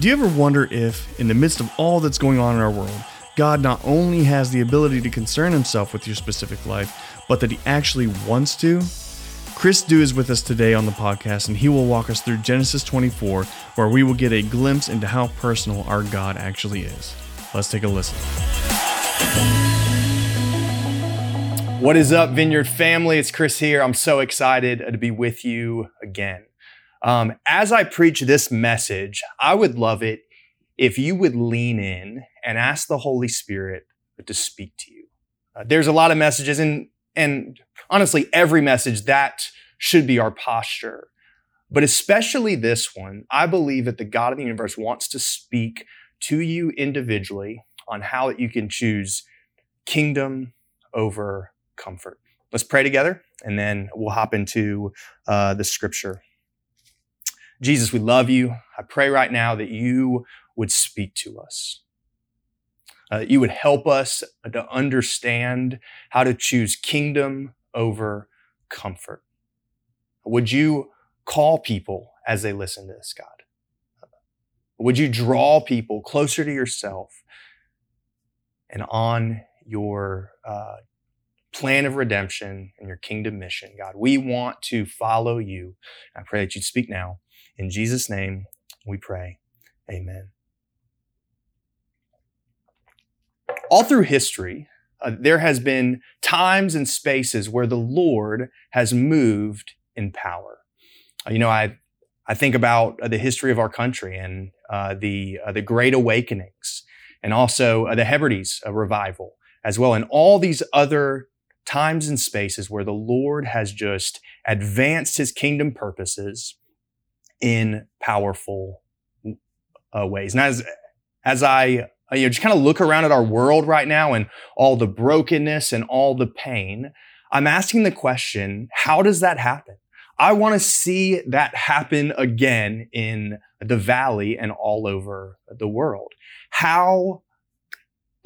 Do you ever wonder if, in the midst of all that's going on in our world, God not only has the ability to concern himself with your specific life, but that he actually wants to? Chris Dew is with us today on the podcast, and he will walk us through Genesis 24, where we will get a glimpse into how personal our God actually is. Let's take a listen. What is up, Vineyard family? It's Chris here. I'm so excited to be with you again. Um, as I preach this message, I would love it if you would lean in and ask the Holy Spirit to speak to you. Uh, there's a lot of messages, and and honestly, every message that should be our posture. But especially this one, I believe that the God of the universe wants to speak to you individually on how you can choose kingdom over comfort. Let's pray together, and then we'll hop into uh, the scripture. Jesus, we love you. I pray right now that you would speak to us. Uh, you would help us to understand how to choose kingdom over comfort. Would you call people as they listen to this, God? Would you draw people closer to yourself and on your uh, plan of redemption and your kingdom mission, God? We want to follow you. I pray that you'd speak now in Jesus' name we pray. Amen. All through history, uh, there has been times and spaces where the Lord has moved in power. Uh, you know, I I think about uh, the history of our country and uh, the uh, the Great Awakenings, and also uh, the Hebrides revival as well, and all these other times and spaces where the Lord has just advanced His kingdom purposes in powerful uh, ways. And as as I uh, you know just kind of look around at our world right now and all the brokenness and all the pain, I'm asking the question: How does that happen? I want to see that happen again in the valley and all over the world. How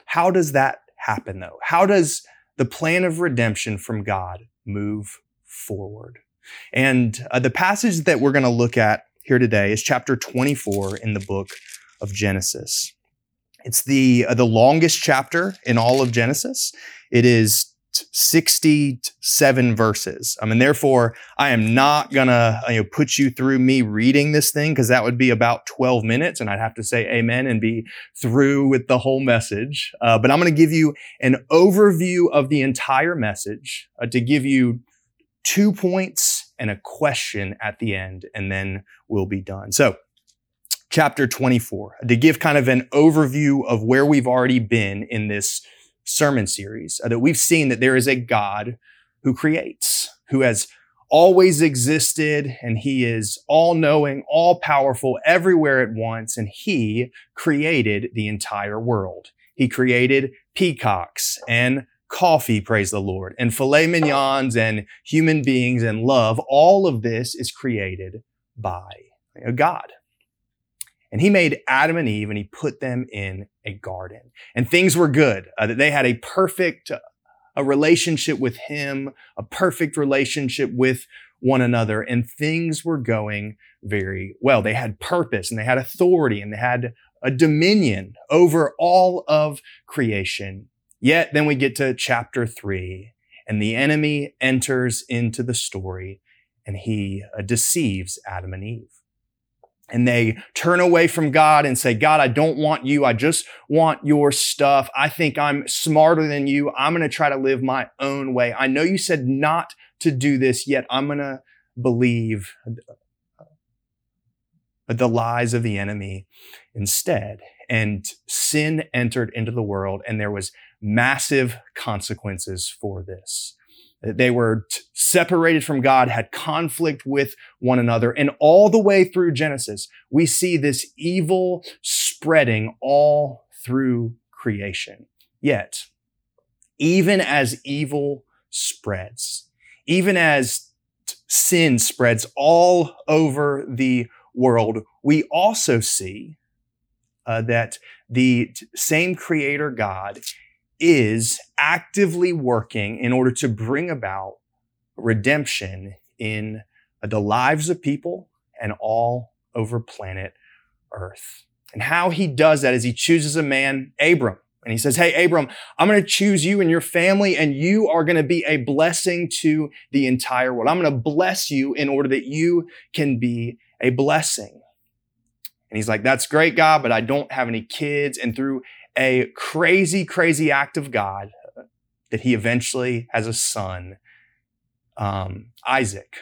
how does that happen though? How does the plan of redemption from God move forward? And uh, the passage that we're going to look at here today is chapter 24 in the book of Genesis. It's the uh, the longest chapter in all of Genesis. It is 67 verses. I mean, therefore, I am not gonna you know, put you through me reading this thing because that would be about 12 minutes, and I'd have to say amen and be through with the whole message. Uh, but I'm gonna give you an overview of the entire message uh, to give you two points and a question at the end, and then we'll be done. So, chapter 24, to give kind of an overview of where we've already been in this sermon series, uh, that we've seen that there is a God who creates, who has always existed, and he is all knowing, all powerful, everywhere at once, and he created the entire world. He created peacocks and coffee, praise the Lord, and filet mignons and human beings and love. All of this is created by a God. And he made Adam and Eve and he put them in a garden. And things were good. Uh, they had a perfect uh, a relationship with him, a perfect relationship with one another, and things were going very well. They had purpose and they had authority and they had a dominion over all of creation. Yet then we get to chapter three and the enemy enters into the story and he uh, deceives Adam and Eve and they turn away from God and say, God, I don't want you. I just want your stuff. I think I'm smarter than you. I'm going to try to live my own way. I know you said not to do this, yet I'm going to believe the lies of the enemy instead. And sin entered into the world and there was massive consequences for this. They were t- separated from God, had conflict with one another. And all the way through Genesis, we see this evil spreading all through creation. Yet, even as evil spreads, even as t- sin spreads all over the world, we also see uh, that the t- same creator God is actively working in order to bring about redemption in the lives of people and all over planet Earth. And how he does that is he chooses a man, Abram. And he says, Hey, Abram, I'm going to choose you and your family, and you are going to be a blessing to the entire world. I'm going to bless you in order that you can be a blessing. And he's like, That's great, God, but I don't have any kids. And through a crazy, crazy act of God, that he eventually has a son, um, Isaac.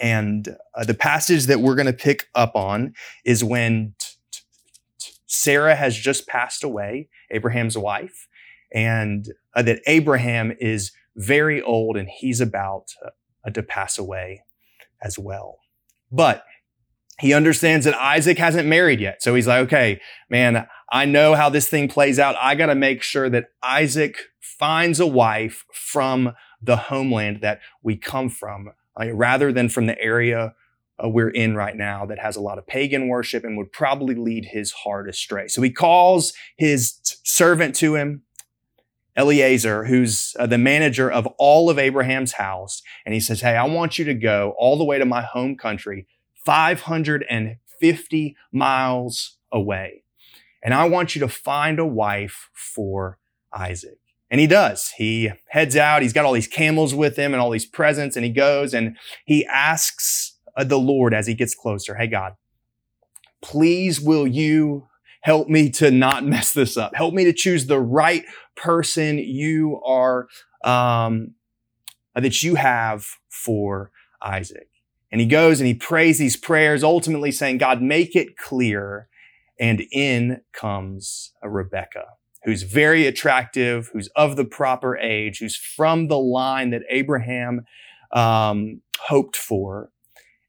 And uh, the passage that we're going to pick up on is when t- t- Sarah has just passed away, Abraham's wife, and uh, that Abraham is very old and he's about uh, to pass away as well. But he understands that Isaac hasn't married yet. So he's like, okay, man, I know how this thing plays out. I got to make sure that Isaac finds a wife from the homeland that we come from, uh, rather than from the area uh, we're in right now that has a lot of pagan worship and would probably lead his heart astray. So he calls his servant to him, Eliezer, who's uh, the manager of all of Abraham's house, and he says, Hey, I want you to go all the way to my home country, 550 miles away. And I want you to find a wife for Isaac. And he does. He heads out. He's got all these camels with him and all these presents. And he goes and he asks uh, the Lord as he gets closer, Hey, God, please will you help me to not mess this up? Help me to choose the right person you are, um, that you have for Isaac. And he goes and he prays these prayers, ultimately saying, God, make it clear. And in comes a Rebecca who's very attractive, who's of the proper age, who's from the line that Abraham um, hoped for.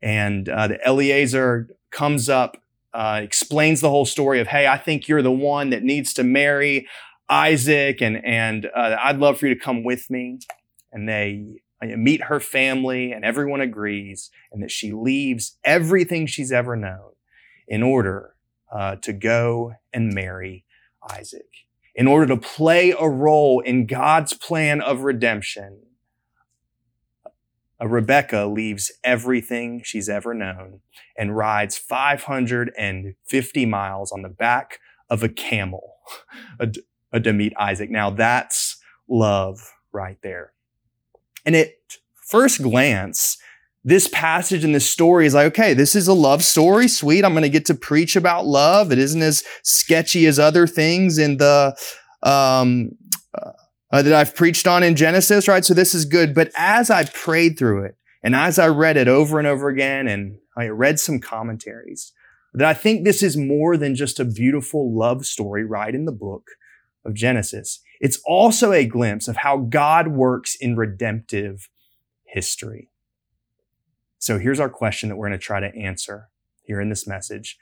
And uh, the Eliezer comes up, uh, explains the whole story of, hey, I think you're the one that needs to marry Isaac, and and uh, I'd love for you to come with me. And they meet her family, and everyone agrees, and that she leaves everything she's ever known in order uh, to go and marry Isaac in order to play a role in God's plan of redemption, a Rebecca leaves everything she's ever known and rides 550 miles on the back of a camel to meet Isaac. Now that's love right there. And at first glance, this passage in this story is like, okay, this is a love story. Sweet. I'm going to get to preach about love. It isn't as sketchy as other things in the, um, uh, that I've preached on in Genesis, right? So this is good. But as I prayed through it and as I read it over and over again and I read some commentaries, that I think this is more than just a beautiful love story right in the book of Genesis. It's also a glimpse of how God works in redemptive history. So here's our question that we're going to try to answer here in this message.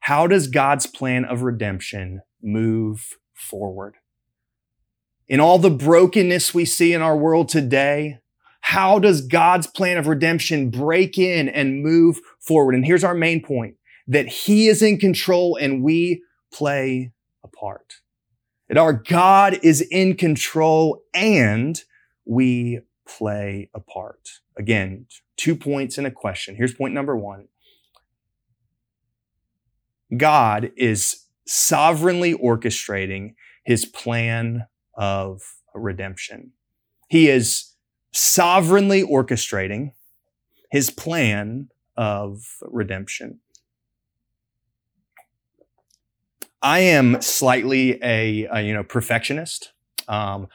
How does God's plan of redemption move forward? In all the brokenness we see in our world today, how does God's plan of redemption break in and move forward? And here's our main point that He is in control and we play a part. That our God is in control and we play a part. Again, two points in a question. Here's point number one God is sovereignly orchestrating his plan of redemption. He is sovereignly orchestrating his plan of redemption. I am slightly a, a you know perfectionist. Um,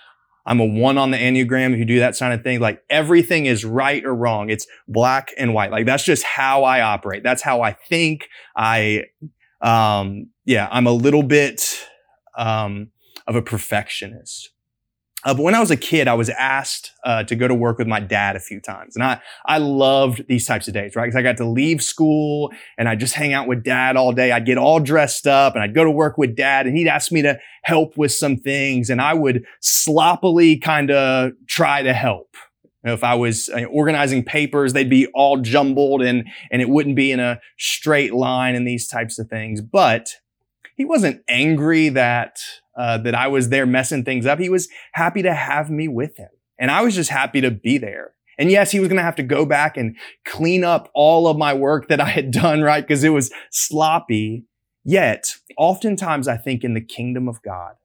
I'm a one on the Enneagram. If you do that kind of thing, like everything is right or wrong. It's black and white. Like that's just how I operate. That's how I think. I, um, yeah, I'm a little bit, um, of a perfectionist. Uh, but when I was a kid, I was asked uh, to go to work with my dad a few times, and I I loved these types of days, right? Because I got to leave school and I'd just hang out with dad all day. I'd get all dressed up and I'd go to work with dad, and he'd ask me to help with some things, and I would sloppily kind of try to help. You know, if I was uh, organizing papers, they'd be all jumbled and and it wouldn't be in a straight line and these types of things. But he wasn't angry that uh, that I was there messing things up. He was happy to have me with him. And I was just happy to be there. And yes, he was going to have to go back and clean up all of my work that I had done, right? Because it was sloppy. Yet, oftentimes I think in the kingdom of God,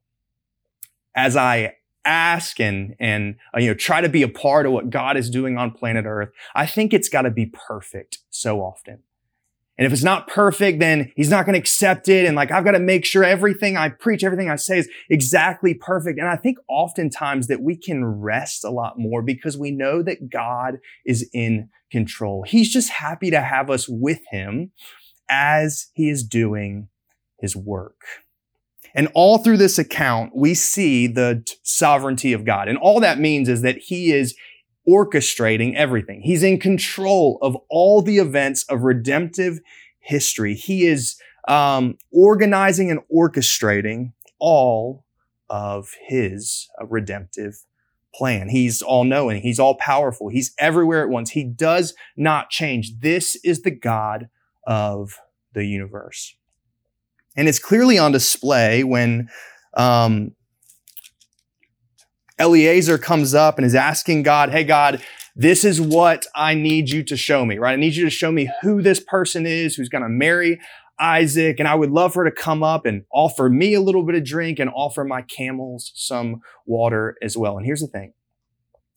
as I ask and and uh, you know try to be a part of what God is doing on planet Earth, I think it's got to be perfect so often. And if it's not perfect, then he's not going to accept it. And like, I've got to make sure everything I preach, everything I say is exactly perfect. And I think oftentimes that we can rest a lot more because we know that God is in control. He's just happy to have us with him as he is doing his work. And all through this account, we see the sovereignty of God. And all that means is that he is orchestrating everything. He's in control of all the events of redemptive history. He is um, organizing and orchestrating all of his uh, redemptive plan. He's all knowing. He's all powerful. He's everywhere at once. He does not change. This is the God of the universe. And it's clearly on display when um, Eliezer comes up and is asking God, Hey, God, this is what I need you to show me, right? I need you to show me who this person is who's going to marry Isaac. And I would love for her to come up and offer me a little bit of drink and offer my camels some water as well. And here's the thing.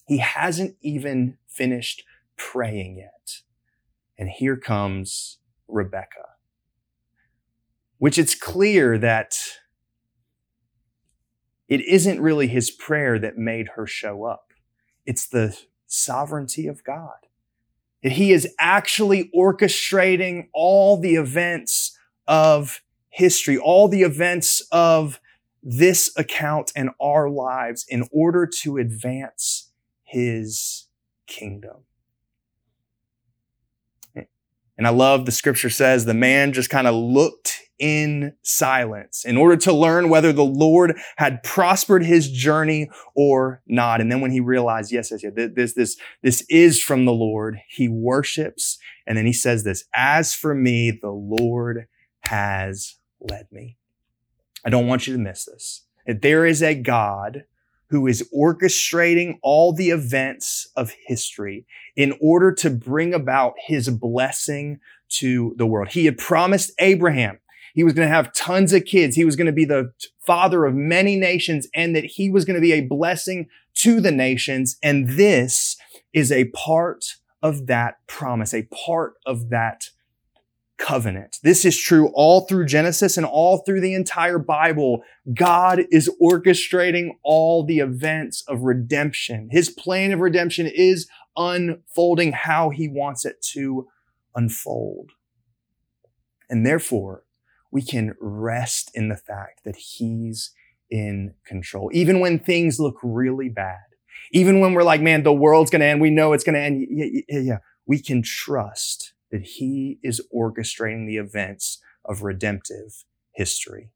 He hasn't even finished praying yet. And here comes Rebecca, which it's clear that it isn't really his prayer that made her show up. It's the sovereignty of God. That he is actually orchestrating all the events of history, all the events of this account and our lives in order to advance his kingdom. And I love the scripture says the man just kind of looked in silence in order to learn whether the Lord had prospered his journey or not. And then when he realized, yes, yes, yes, this, this, this is from the Lord, he worships. And then he says this, as for me, the Lord has led me. I don't want you to miss this. That there is a God who is orchestrating all the events of history in order to bring about his blessing to the world. He had promised Abraham he was going to have tons of kids. He was going to be the father of many nations and that he was going to be a blessing to the nations. And this is a part of that promise, a part of that covenant. This is true all through Genesis and all through the entire Bible. God is orchestrating all the events of redemption. His plan of redemption is unfolding how he wants it to unfold. And therefore, we can rest in the fact that he's in control. Even when things look really bad, even when we're like, man, the world's going to end. We know it's going to end. Yeah, yeah, yeah. We can trust that he is orchestrating the events of redemptive history.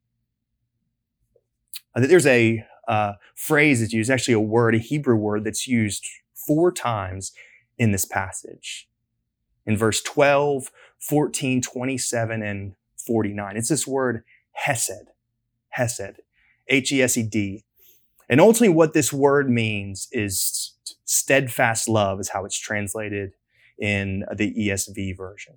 Uh, there's a uh, phrase that's used, actually a word, a Hebrew word that's used four times in this passage. In verse 12, 14, 27, and 49. It's this word hesed, hesed, H-E-S-E-D. And ultimately what this word means is steadfast love is how it's translated in the ESV version.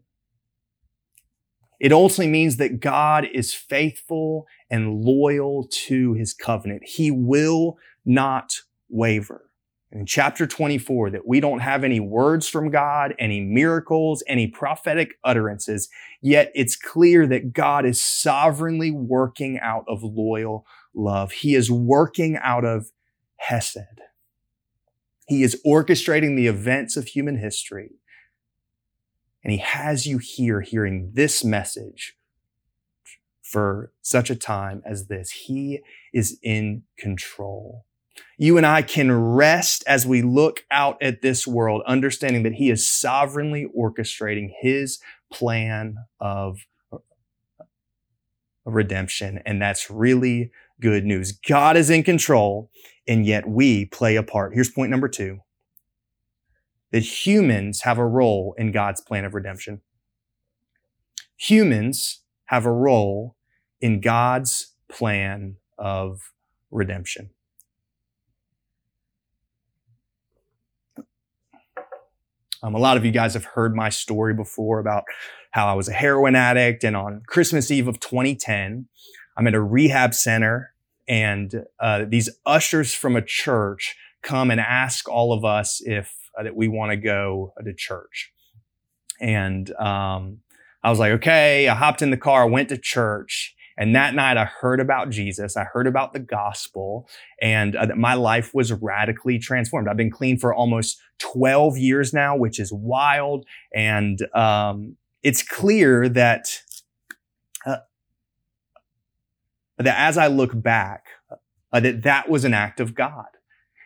It ultimately means that God is faithful and loyal to his covenant. He will not waver in chapter 24 that we don't have any words from God, any miracles, any prophetic utterances, yet it's clear that God is sovereignly working out of loyal love. He is working out of Hesed. He is orchestrating the events of human history. And he has you here hearing this message for such a time as this. He is in control you and I can rest as we look out at this world, understanding that He is sovereignly orchestrating His plan of redemption. And that's really good news. God is in control, and yet we play a part. Here's point number two that humans have a role in God's plan of redemption. Humans have a role in God's plan of redemption. Um, a lot of you guys have heard my story before about how I was a heroin addict. And on Christmas Eve of 2010, I'm at a rehab center and uh, these ushers from a church come and ask all of us if uh, that we want to go to church. And um, I was like, okay. I hopped in the car, went to church, and that night I heard about Jesus. I heard about the gospel and uh, my life was radically transformed. I've been clean for almost 12 years now, which is wild. And um, it's clear that that as I look back, uh, that that was an act of God.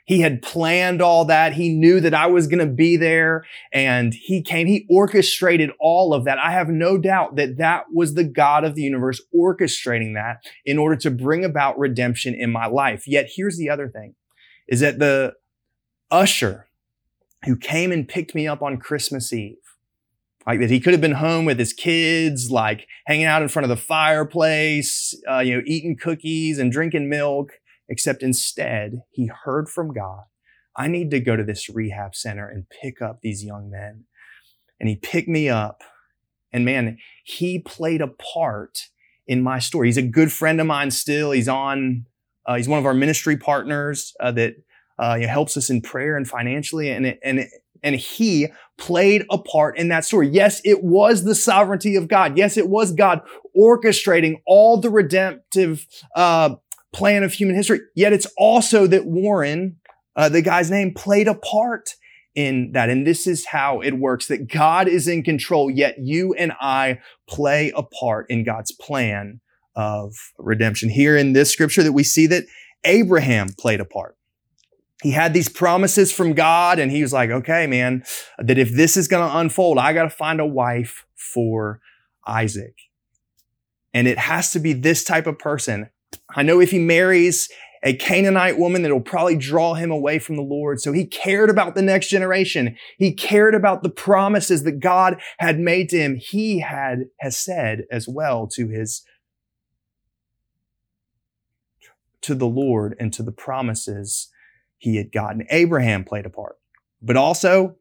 He had planned all that. He knew that I was going to be there and he came, he orchestrated all of that. I have no doubt that that was the God of the universe orchestrating that in order to bring about redemption in my life. Yet here's the other thing is that the usher who came and picked me up on Christmas Eve like that he could have been home with his kids, like hanging out in front of the fireplace, uh, you know, eating cookies and drinking milk, except instead he heard from God. I need to go to this rehab center and pick up these young men. And he picked me up. And man, he played a part in my story. He's a good friend of mine still. He's on, uh, he's one of our ministry partners uh, that uh, helps us in prayer and financially. And it, and it, and he played a part in that story. Yes, it was the sovereignty of God. Yes, it was God orchestrating all the redemptive uh, plan of human history. Yet it's also that Warren, uh, the guy's name, played a part in that. And this is how it works that God is in control, yet you and I play a part in God's plan of redemption. Here in this scripture that we see that Abraham played a part he had these promises from God and he was like, okay, man, that if this is going to unfold, I got to find a wife for Isaac. And it has to be this type of person. I know if he marries a Canaanite woman, that will probably draw him away from the Lord. So he cared about the next generation. He cared about the promises that God had made to him. He had, hesed as well to his, to the Lord and to the promises he had gotten. Abraham played a part, but also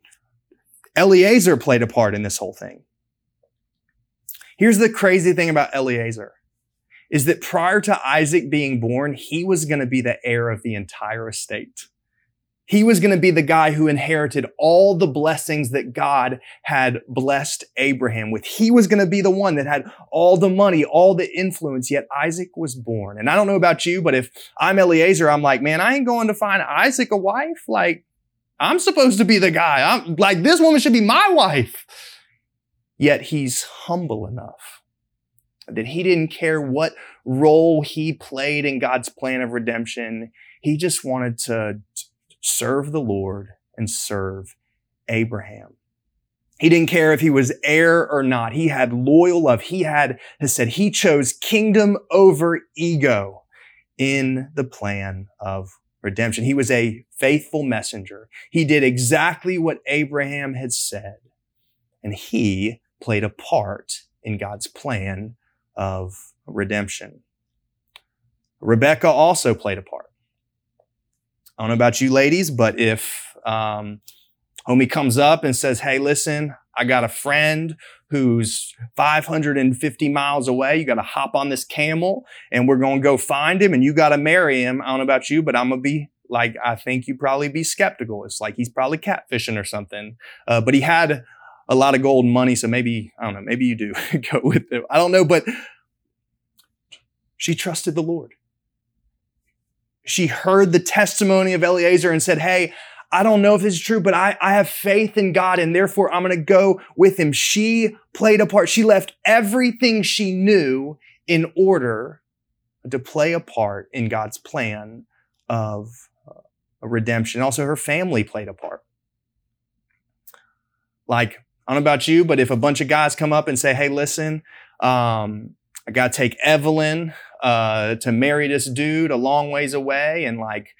Eliezer played a part in this whole thing. Here's the crazy thing about Eliezer is that prior to Isaac being born, he was going to be the heir of the entire estate. He was going to be the guy who inherited all the blessings that God had blessed Abraham with. He was going to be the one that had all the money, all the influence, yet Isaac was born. And I don't know about you, but if I'm Eliezer, I'm like, man, I ain't going to find Isaac a wife. Like, I'm supposed to be the guy. I'm like, this woman should be my wife. Yet he's humble enough that he didn't care what role he played in God's plan of redemption. He just wanted to serve the Lord and serve Abraham. He didn't care if he was heir or not. He had loyal love. He had, hesed he chose kingdom over ego in the plan of redemption. He was a faithful messenger. He did exactly what Abraham had said, and he played a part in God's plan of redemption. Rebecca also played a part. I don't know about you ladies, but if um, homie comes up and says, Hey, listen, I got a friend who's 550 miles away. You got to hop on this camel and we're going to go find him and you got to marry him. I don't know about you, but I'm going to be like, I think you probably be skeptical. It's like he's probably catfishing or something. Uh, but he had a lot of gold money. So maybe, I don't know, maybe you do go with it. I don't know, but she trusted the Lord she heard the testimony of Eliezer and said, Hey, I don't know if this is true, but I, I have faith in God and therefore I'm going to go with him. She played a part. She left everything she knew in order to play a part in God's plan of uh, redemption. Also, her family played a part. Like, I don't know about you, but if a bunch of guys come up and say, Hey, listen, um, I got to take Evelyn uh, to marry this dude a long ways away. And like,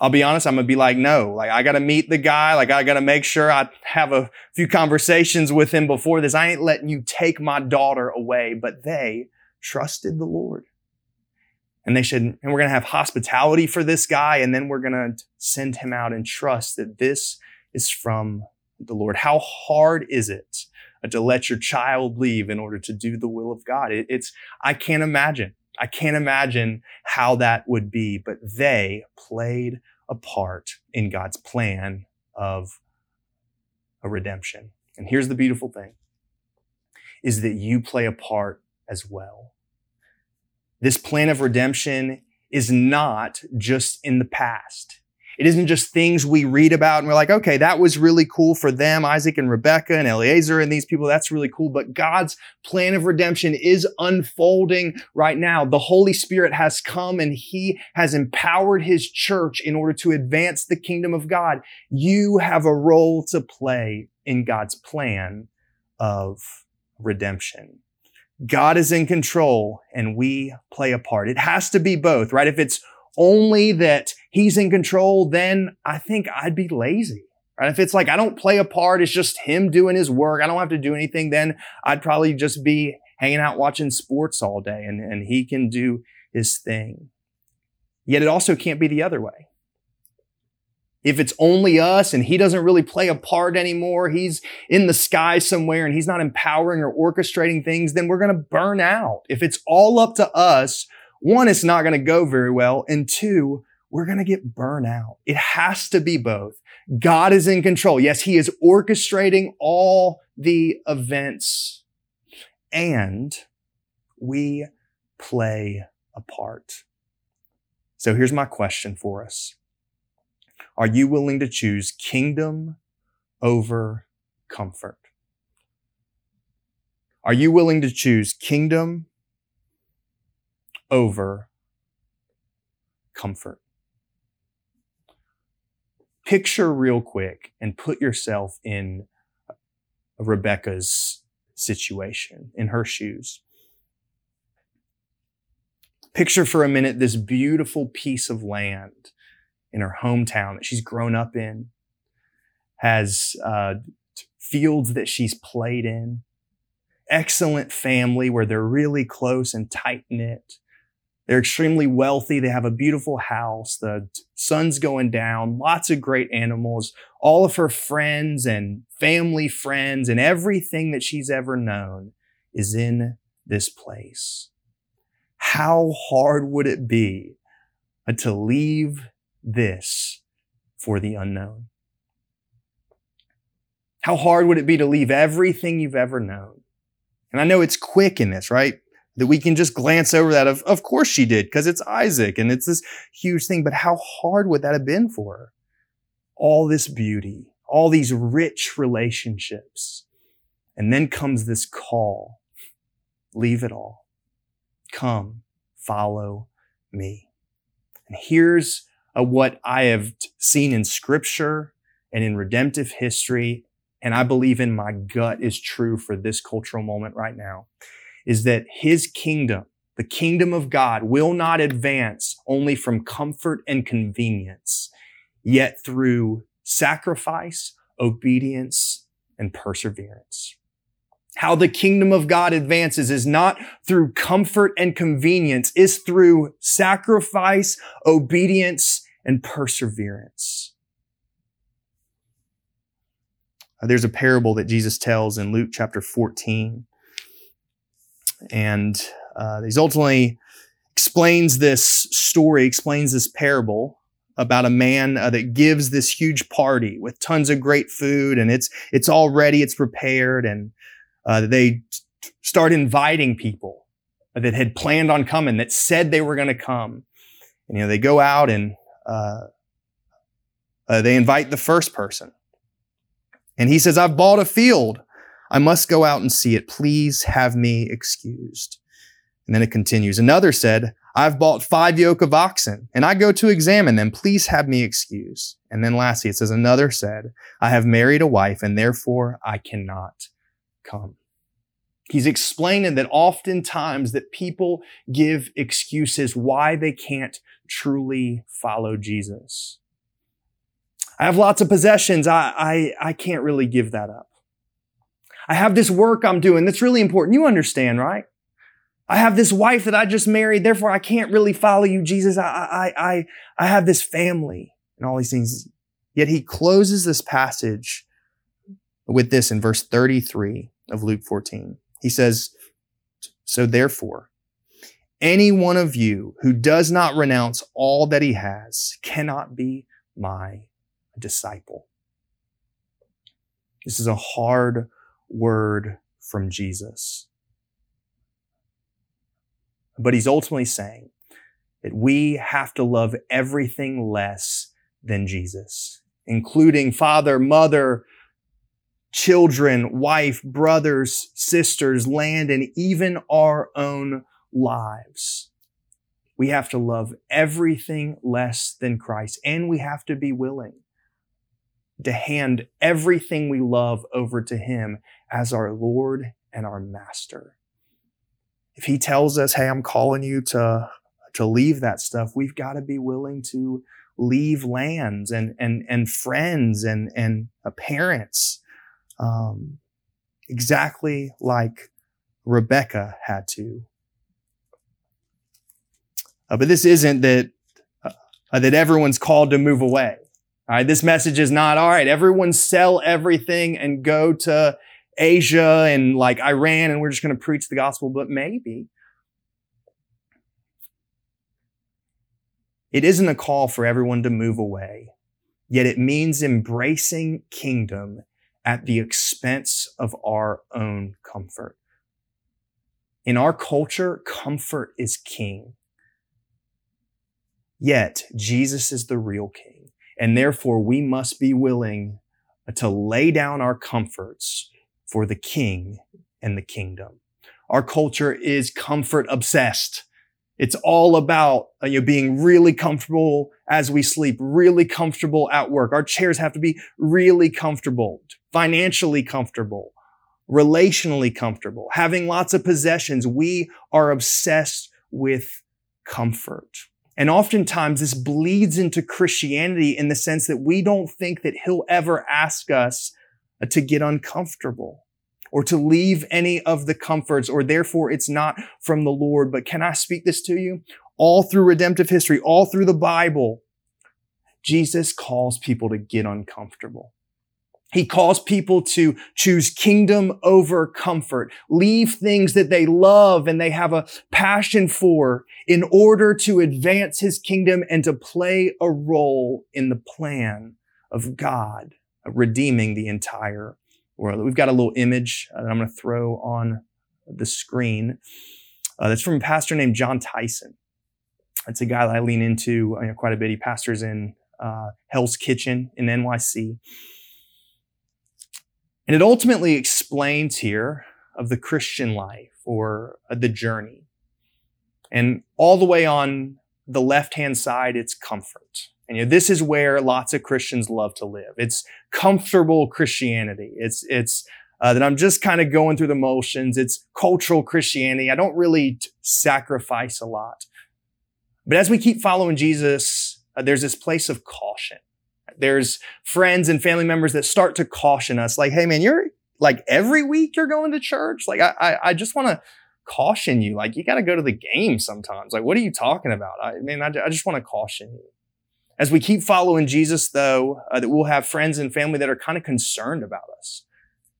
I'll be honest, I'm gonna be like, no, like I gotta meet the guy. Like I gotta make sure I have a few conversations with him before this. I ain't letting you take my daughter away. But they trusted the Lord. And they should, and we're gonna have hospitality for this guy. And then we're gonna send him out and trust that this is from the Lord? How hard is it uh, to let your child leave in order to do the will of God? It, it's, I can't imagine. I can't imagine how that would be, but they played a part in God's plan of a redemption. And here's the beautiful thing is that you play a part as well. This plan of redemption is not just in the past. It isn't just things we read about and we're like, okay, that was really cool for them, Isaac and Rebecca and Eliezer and these people. That's really cool. But God's plan of redemption is unfolding right now. The Holy Spirit has come and he has empowered his church in order to advance the kingdom of God. You have a role to play in God's plan of redemption. God is in control and we play a part. It has to be both, right? If it's only that he's in control, then I think I'd be lazy. Right? If it's like I don't play a part, it's just him doing his work. I don't have to do anything. Then I'd probably just be hanging out watching sports all day and, and he can do his thing. Yet it also can't be the other way if it's only us and he doesn't really play a part anymore, he's in the sky somewhere and he's not empowering or orchestrating things, then we're going to burn out. If it's all up to us, one, it's not going to go very well. And two, we're going to get burnt out. It has to be both. God is in control. Yes, he is orchestrating all the events and we play a part. So here's my question for us. Are you willing to choose kingdom over comfort? Are you willing to choose kingdom over comfort? Picture real quick and put yourself in Rebecca's situation, in her shoes. Picture for a minute this beautiful piece of land in her hometown that she's grown up in, has uh, fields that she's played in, excellent family where they're really close and tight knit. They're extremely wealthy. They have a beautiful house. The sun's going down, lots of great animals. All of her friends and family friends and everything that she's ever known is in this place. How hard would it be uh, to leave this for the unknown? How hard would it be to leave everything you've ever known? And I know it's quick in this, right? That we can just glance over that of, of course she did, because it's Isaac and it's this huge thing. But how hard would that have been for her? All this beauty, all these rich relationships. And then comes this call. Leave it all. Come, follow me. And here's of what I have seen in scripture and in redemptive history, and I believe in my gut is true for this cultural moment right now, is that his kingdom, the kingdom of God, will not advance only from comfort and convenience, yet through sacrifice, obedience, and perseverance. How the kingdom of God advances is not through comfort and convenience, is through sacrifice, obedience, and perseverance. Uh, there's a parable that Jesus tells in Luke chapter 14. And uh, he's ultimately explains this story, explains this parable about a man uh, that gives this huge party with tons of great food and it's it's all ready, it's prepared, and uh, they start inviting people that had planned on coming, that said they were going to come. And, you know, they go out and uh, uh, they invite the first person. And he says, I've bought a field. I must go out and see it. Please have me excused. And then it continues. Another said, I've bought five yoke of oxen and I go to examine them. Please have me excused. And then lastly, it says, another said, I have married a wife and therefore I cannot come. He's explaining that oftentimes that people give excuses why they can't truly follow Jesus. I have lots of possessions. I, I, I can't really give that up. I have this work I'm doing that's really important. You understand, right? I have this wife that I just married. Therefore, I can't really follow you, Jesus. I, I, I, I have this family and all these things. Yet he closes this passage with this in verse 33 of Luke 14. He says, So therefore, any one of you who does not renounce all that he has cannot be my disciple. This is a hard word from Jesus. But he's ultimately saying that we have to love everything less than Jesus, including father, mother, children, wife, brothers, sisters, land, and even our own lives. We have to love everything less than Christ, and we have to be willing to hand everything we love over to Him as our Lord and our Master. If He tells us, Hey, I'm calling you to, to leave that stuff, we've got to be willing to leave lands and, and, and friends and, and parents. Um, exactly like Rebecca had to uh, but this isn't that, uh, that everyone's called to move away. All right. This message is not, all right, everyone sell everything and go to Asia and like Iran and we're just going to preach the gospel, but maybe. It isn't a call for everyone to move away, yet it means embracing kingdom at the expense of our own comfort. In our culture, comfort is king. Yet Jesus is the real king. And therefore we must be willing to lay down our comforts for the king and the kingdom. Our culture is comfort obsessed. It's all about uh, you know, being really comfortable as we sleep, really comfortable at work. Our chairs have to be really comfortable, financially comfortable, relationally comfortable, having lots of possessions. We are obsessed with comfort. And oftentimes this bleeds into Christianity in the sense that we don't think that he'll ever ask us Uh, to get uncomfortable or to leave any of the comforts or therefore it's not from the Lord. But can I speak this to you? All through redemptive history, all through the Bible, Jesus calls people to get uncomfortable. He calls people to choose kingdom over comfort, leave things that they love and they have a passion for in order to advance his kingdom and to play a role in the plan of God, redeeming the entire world. We've got a little image that I'm going to throw on the screen. Uh, that's from a pastor named Jon Tyson. It's a guy that I lean into you know, quite a bit. He pastors in uh, Hell's Kitchen in NYC. And it ultimately explains here of the Christian life or the journey. And all the way on the left hand side, it's comfort. And you know, this is where lots of Christians love to live. It's comfortable Christianity. It's, it's, uh, that I'm just kind of going through the motions. It's cultural Christianity. I don't really t- sacrifice a lot. But as we keep following Jesus, uh, there's this place of caution. There's friends and family members that start to caution us like, Hey man, you're like every week you're going to church. Like I, I, I just want to caution you. Like you got to go to the game sometimes. Like, what are you talking about? I mean, I, I just want to caution you. As we keep following Jesus, though, uh, that we'll have friends and family that are kind of concerned about us.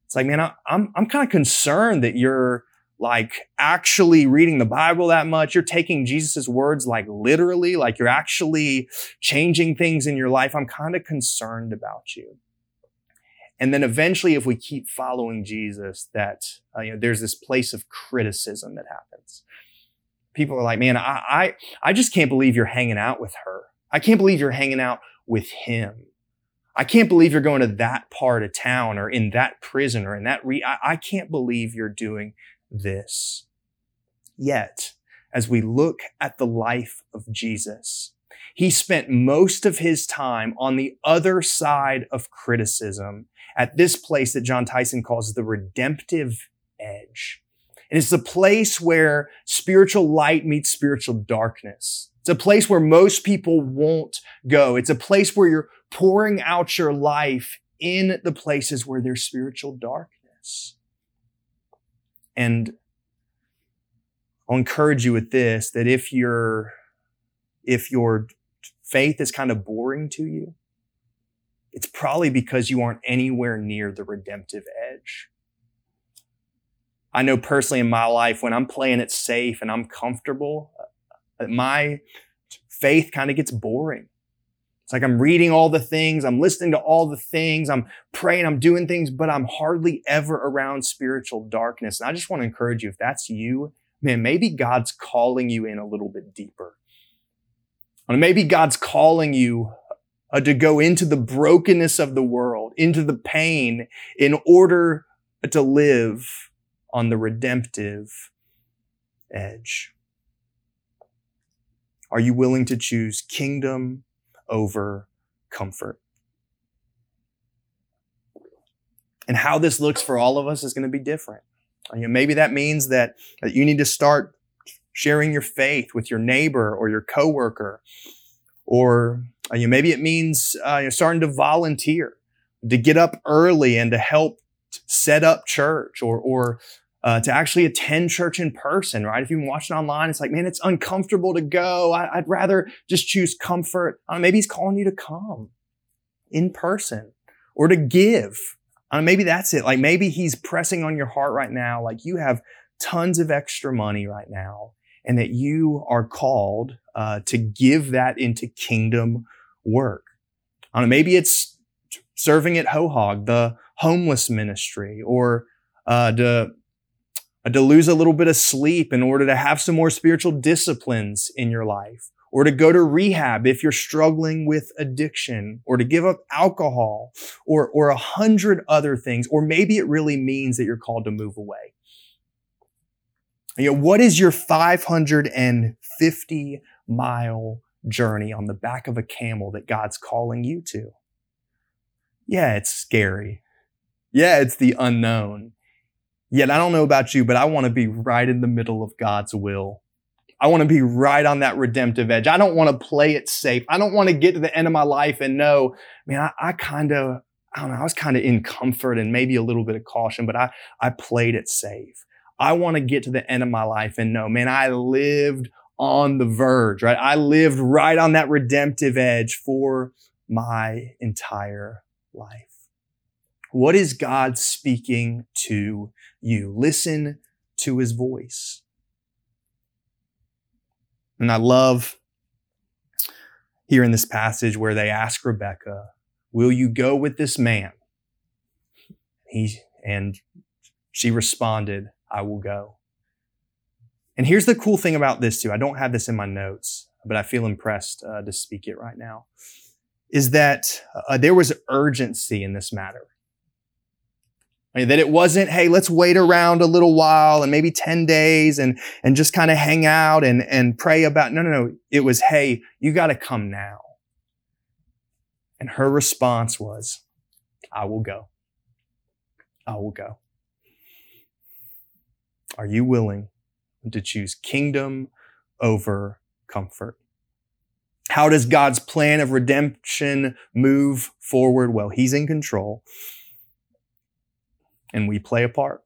It's like, man, I, I'm, I'm kind of concerned that you're like actually reading the Bible that much. You're taking Jesus' words like literally, like you're actually changing things in your life. I'm kind of concerned about you. And then eventually, if we keep following Jesus, that uh, you know, there's this place of criticism that happens. People are like, man, I, I, I just can't believe you're hanging out with her. I can't believe you're hanging out with him. I can't believe you're going to that part of town or in that prison or in that re- I, I can't believe you're doing this. Yet, as we look at the life of Jesus, he spent most of his time on the other side of criticism at this place that Jon Tyson calls the redemptive edge. And it's the place where spiritual light meets spiritual darkness. It's a place where most people won't go. It's a place where you're pouring out your life in the places where there's spiritual darkness. And I'll encourage you with this, that if your, if your faith is kind of boring to you, it's probably because you aren't anywhere near the redemptive edge. I know personally in my life, when I'm playing it safe and I'm comfortable, my faith kind of gets boring. It's like I'm reading all the things, I'm listening to all the things, I'm praying, I'm doing things, but I'm hardly ever around spiritual darkness. And I just want to encourage you, if that's you, man, maybe God's calling you in a little bit deeper. Or maybe God's calling you uh, to go into the brokenness of the world, into the pain in order to live on the redemptive edge. Are you willing to choose kingdom over comfort. And how this looks for all of us is going to be different. You know, maybe that means that, that you need to start sharing your faith with your neighbor or your coworker, or uh, you know, maybe it means uh, you're starting to volunteer, to get up early and to help set up church, or or uh, to actually attend church in person, right? If you've been watching online, it's like, man, it's uncomfortable to go. I, would rather just choose comfort. Uh, maybe he's calling you to come in person or to give. Uh, maybe that's it. Like maybe he's pressing on your heart right now. Like you have tons of extra money right now and that you are called uh, to give that into kingdom work. Know, maybe it's serving at Hohog, the homeless ministry, or uh, to to lose a little bit of sleep in order to have some more spiritual disciplines in your life, or to go to rehab if you're struggling with addiction, or to give up alcohol, or, or a hundred other things. Or maybe it really means that you're called to move away. You know, what is your 550 mile journey on the back of a camel that God's calling you to? Yeah, it's scary. Yeah, it's the unknown. Yet I don't know about you, but I want to be right in the middle of God's will. I want to be right on that redemptive edge. I don't want to play it safe. I don't want to get to the end of my life and know, man, I, I kind of, I don't know, I was kind of in comfort and maybe a little bit of caution, but I, I played it safe. I want to get to the end of my life and know, man, I lived on the verge, right? I lived right on that redemptive edge for my entire life. What is God speaking to you? Listen to his voice. And I love here in this passage where they ask Rebecca, Will you go with this man? He, and she responded, I will go. And here's the cool thing about this too. I don't have this in my notes, but I feel impressed uh, to speak it right now. Is that uh, there was urgency in this matter. I mean, that it wasn't, hey, let's wait around a little while and maybe 10 days and, and just kind of hang out and, and pray about. No, no, no. It was, hey, you got to come now. And her response was, I will go. I will go. Are you willing to choose kingdom over comfort? How does God's plan of redemption move forward? Well, He's in control and we play a part.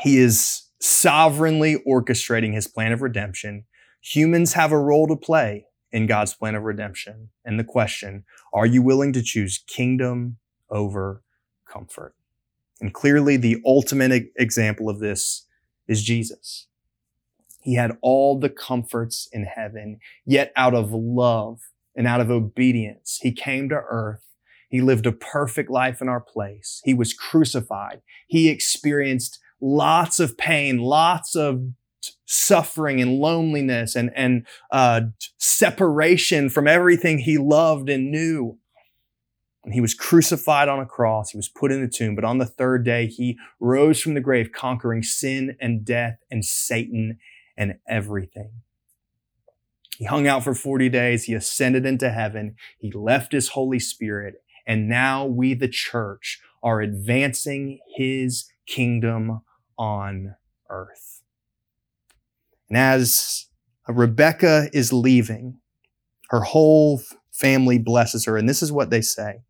He is sovereignly orchestrating his plan of redemption. Humans have a role to play in God's plan of redemption. And the question, are you willing to choose kingdom over comfort? And clearly the ultimate example of this is Jesus. He had all the comforts in heaven, yet out of love and out of obedience, he came to earth he lived a perfect life in our place. He was crucified. He experienced lots of pain, lots of suffering and loneliness and, and uh, separation from everything he loved and knew. And he was crucified on a cross. He was put in the tomb. But on the third day, he rose from the grave, conquering sin and death and Satan and everything. He hung out for 40 days. He ascended into heaven. He left his Holy Spirit and now we, the church, are advancing his kingdom on earth. And as Rebecca is leaving, her whole family blesses her. And this is what they say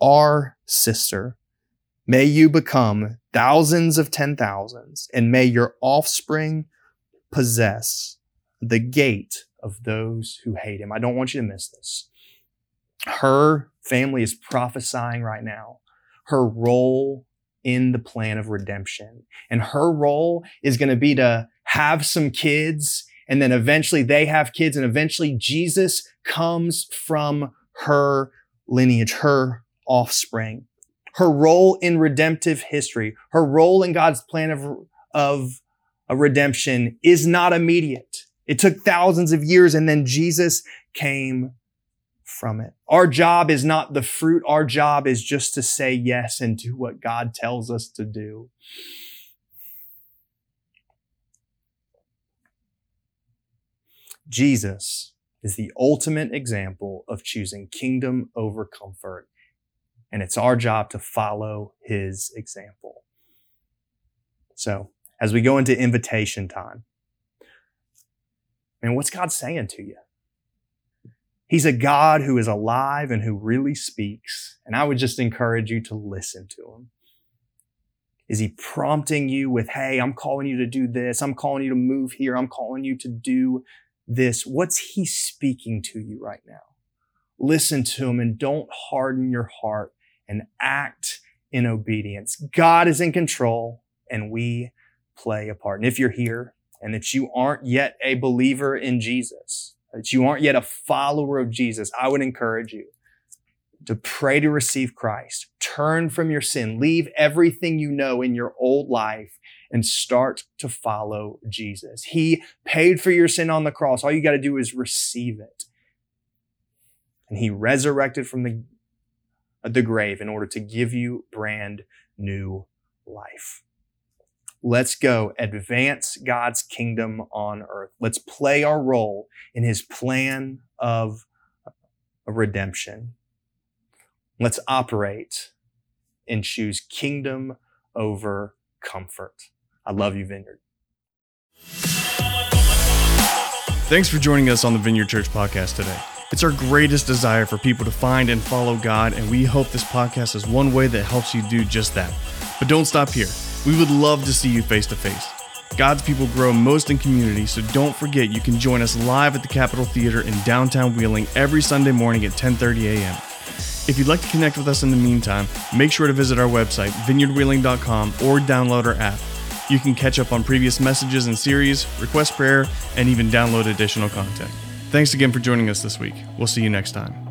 Our sister, may you become thousands of ten thousands, and may your offspring possess the gate of those who hate him. I don't want you to miss this. her family is prophesying right now her role in the plan of redemption. And her role is going to be to have some kids and then eventually they have kids and eventually Jesus comes from her lineage, her offspring. Her role in redemptive history, her role in God's plan of, of redemption is not immediate. It took thousands of years and then Jesus came from it. Our job is not the fruit. Our job is just to say yes and do what God tells us to do. Jesus is the ultimate example of choosing kingdom over comfort. And it's our job to follow his example. So as we go into invitation time, and what's God saying to you? He's a God who is alive and who really speaks. And I would just encourage you to listen to him. Is he prompting you with, Hey, I'm calling you to do this. I'm calling you to move here. I'm calling you to do this. What's he speaking to you right now? Listen to him and don't harden your heart and act in obedience. God is in control and we play a part. And if you're here and that you aren't yet a believer in Jesus, that you aren't yet a follower of Jesus, I would encourage you to pray to receive Christ. Turn from your sin. Leave everything you know in your old life and start to follow Jesus. He paid for your sin on the cross. All you got to do is receive it. And he resurrected from the, the grave in order to give you brand new life. Let's go advance God's kingdom on earth. Let's play our role in his plan of redemption. Let's operate and choose kingdom over comfort. I love you, Vineyard. Thanks for joining us on the Vineyard Church podcast today. It's our greatest desire for people to find and follow God, and we hope this podcast is one way that helps you do just that. But don't stop here. We would love to see you face to face. God's people grow most in community, so don't forget you can join us live at the Capitol Theatre in downtown Wheeling every Sunday morning at 10:30 a.m. If you'd like to connect with us in the meantime, make sure to visit our website, vineyardwheeling.com, or download our app. You can catch up on previous messages and series, request prayer, and even download additional content. Thanks again for joining us this week. We'll see you next time.